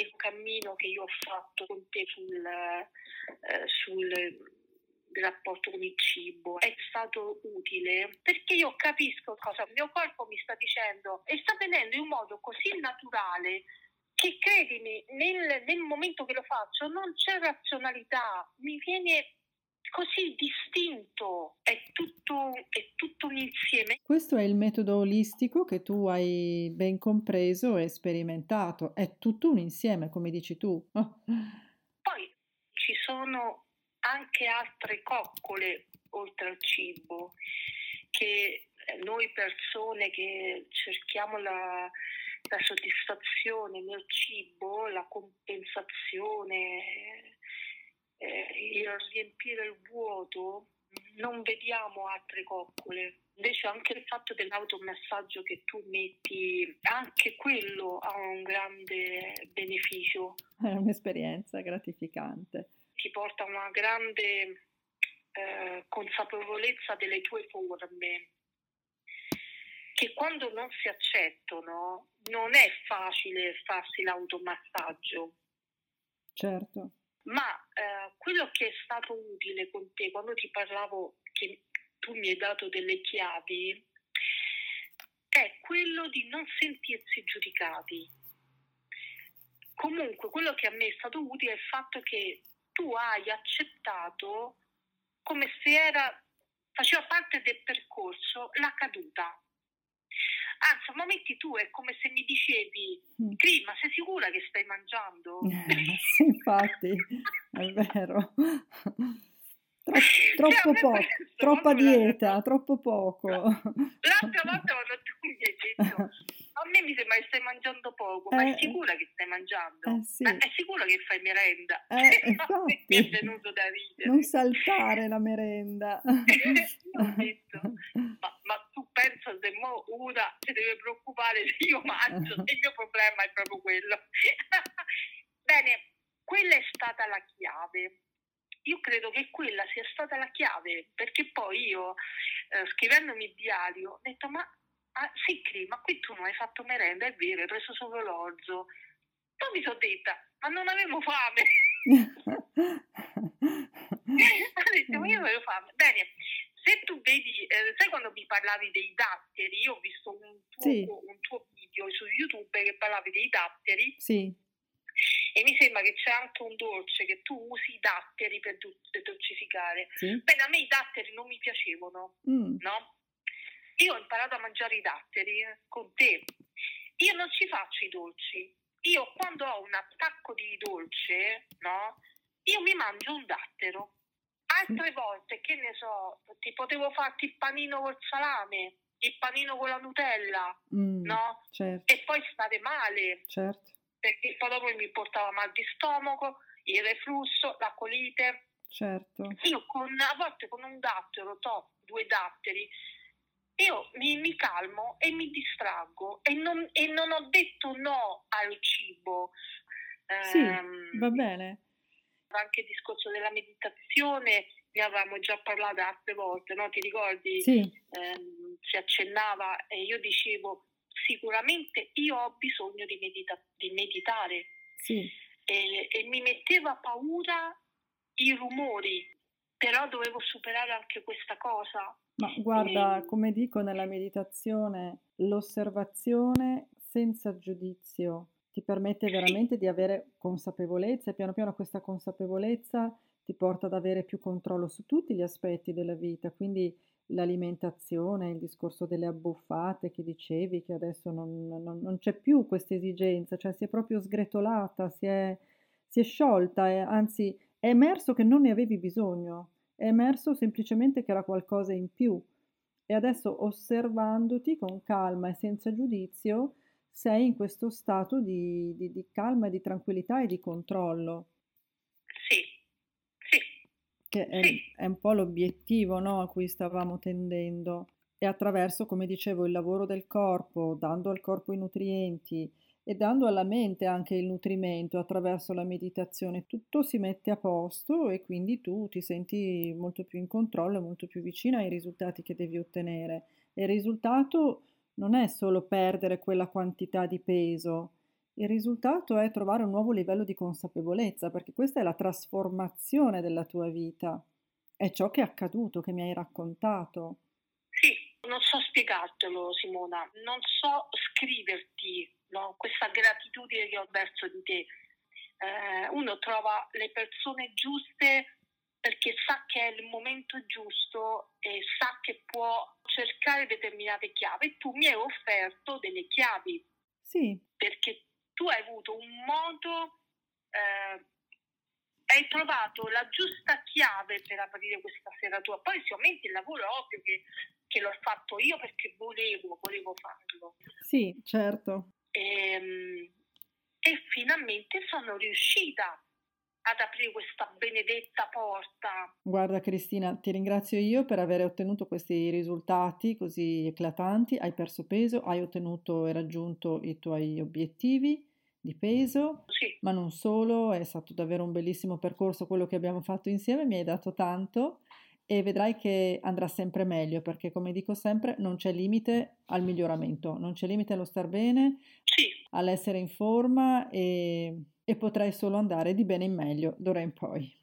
il cammino che io ho fatto con te sul, eh, sul rapporto con il cibo. È stato utile perché io capisco cosa il mio corpo mi sta dicendo e sta venendo in un modo così naturale che credimi, nel, nel momento che lo faccio non c'è razionalità, mi viene così distinto, è tutto, è tutto un insieme. Questo è il metodo olistico che tu hai ben compreso e sperimentato, è tutto un insieme, come dici tu. Poi ci sono anche altre coccole oltre al cibo che noi persone che cerchiamo la, la soddisfazione nel cibo, la compensazione, il riempire il vuoto, non vediamo altre coccole. Invece anche il fatto dell'automassaggio che tu metti, anche quello ha un grande beneficio. È un'esperienza gratificante. Ti porta a una grande eh, consapevolezza delle tue forme, che quando non si accettano non è facile farsi l'automassaggio. Certo. Ma eh, quello che è stato utile con te quando ti parlavo che tu mi hai dato delle chiavi è quello di non sentirsi giudicati. Comunque quello che a me è stato utile è il fatto che tu hai accettato come se era, faceva parte del percorso la caduta. Anzi, a momenti tu è come se mi dicevi, mm. Cri, ma sei sicura che stai mangiando? sì, infatti, è vero. Tro- troppo cioè, poco, troppa dieta, la... troppo poco. L'altra volta quando tu mi hai detto, a me mi sembra che stai mangiando poco, eh, ma è eh. sicura che stai mangiando? Eh, sì. Ma è sicura che fai merenda? Eh, infatti, mi è venuto da ridere. Non saltare la merenda. ho detto, ma, ma, tu pensa se mo una si deve preoccupare se io mangio, il mio problema è proprio quello. Bene, quella è stata la chiave. Io credo che quella sia stata la chiave, perché poi io, eh, scrivendomi il diario, ho detto, ma ah, sì, Cri, ma qui tu non hai fatto merenda, è vero, hai preso solo l'orzo. Poi mi sono detta, ma non avevo fame. ho detto, ma io avevo fame. Bene, se tu vedi, eh, sai quando mi parlavi dei datteri, io ho visto un tuo, sì. un tuo video su YouTube che parlavi dei datteri. Sì. E mi sembra che c'è anche un dolce che tu usi i datteri per dolcificare. Sì. Bene, a me i datteri non mi piacevano, mm. no? Io ho imparato a mangiare i datteri eh, con te. Io non ci faccio i dolci. Io quando ho un attacco di dolce, no? Io mi mangio un dattero. Altre volte, che ne so, ti potevo farti il panino col salame, il panino con la Nutella, mm, no? Certo. E poi stare male. Certo. Perché poi dopo mi portava mal di stomaco, il reflusso, la colite. Certo. Io con, a volte con un dattero, to, due datteri, io mi, mi, calmo e mi distraggo e non, e non, ho detto no al cibo. Sì, um, va bene. Anche il discorso della meditazione ne avevamo già parlato altre volte, no? ti ricordi? Sì. Um, si accennava e io dicevo sicuramente io ho bisogno di, medita- di meditare. Sì. E, e mi metteva paura i rumori, però dovevo superare anche questa cosa ma guarda, come dico nella meditazione, l'osservazione senza giudizio ti permette veramente di avere consapevolezza e piano piano questa consapevolezza ti porta ad avere più controllo su tutti gli aspetti della vita, quindi l'alimentazione, il discorso delle abbuffate che dicevi, che adesso non, non, non c'è più questa esigenza, cioè si è proprio sgretolata, si è, si è sciolta, e anzi è emerso che non ne avevi bisogno è emerso semplicemente che era qualcosa in più e adesso osservandoti con calma e senza giudizio sei in questo stato di, di, di calma, di tranquillità e di controllo. Che è, sì. è un po' l'obiettivo no, a cui stavamo tendendo. E attraverso, come dicevo, il lavoro del corpo, dando al corpo i nutrienti, e dando alla mente anche il nutrimento attraverso la meditazione, tutto si mette a posto e quindi tu ti senti molto più in controllo, molto più vicino ai risultati che devi ottenere. E il risultato non è solo perdere quella quantità di peso, Il risultato è trovare un nuovo livello di consapevolezza, perché questa è la trasformazione della tua vita, è ciò che è accaduto, che mi hai raccontato. Sì, non so spiegartelo Simona, non so scriverti no? questa gratitudine che ho verso di te. Eh, uno trova le persone giuste perché sa che è il momento giusto e sa che può cercare determinate chiavi. Tu mi hai offerto delle chiavi. Sì. Perché tu hai avuto un modo, eh, hai trovato la giusta chiave per aprire questa serratura. Poi sicuramente il lavoro è ovvio che, che l'ho fatto io perché volevo, volevo farlo. Sì, certo. E, ehm, e finalmente sono riuscita ad aprire questa benedetta porta. Guarda Cristina, ti ringrazio io per aver ottenuto questi risultati così eclatanti, hai perso peso, hai ottenuto e raggiunto i tuoi obiettivi di peso, sì. ma non solo, è stato davvero un bellissimo percorso quello che abbiamo fatto insieme, mi hai dato tanto e vedrai che andrà sempre meglio perché come dico sempre non c'è limite al miglioramento, non c'è limite allo star bene, sì. all'essere in forma e e potrai solo andare di bene in meglio d'ora in poi.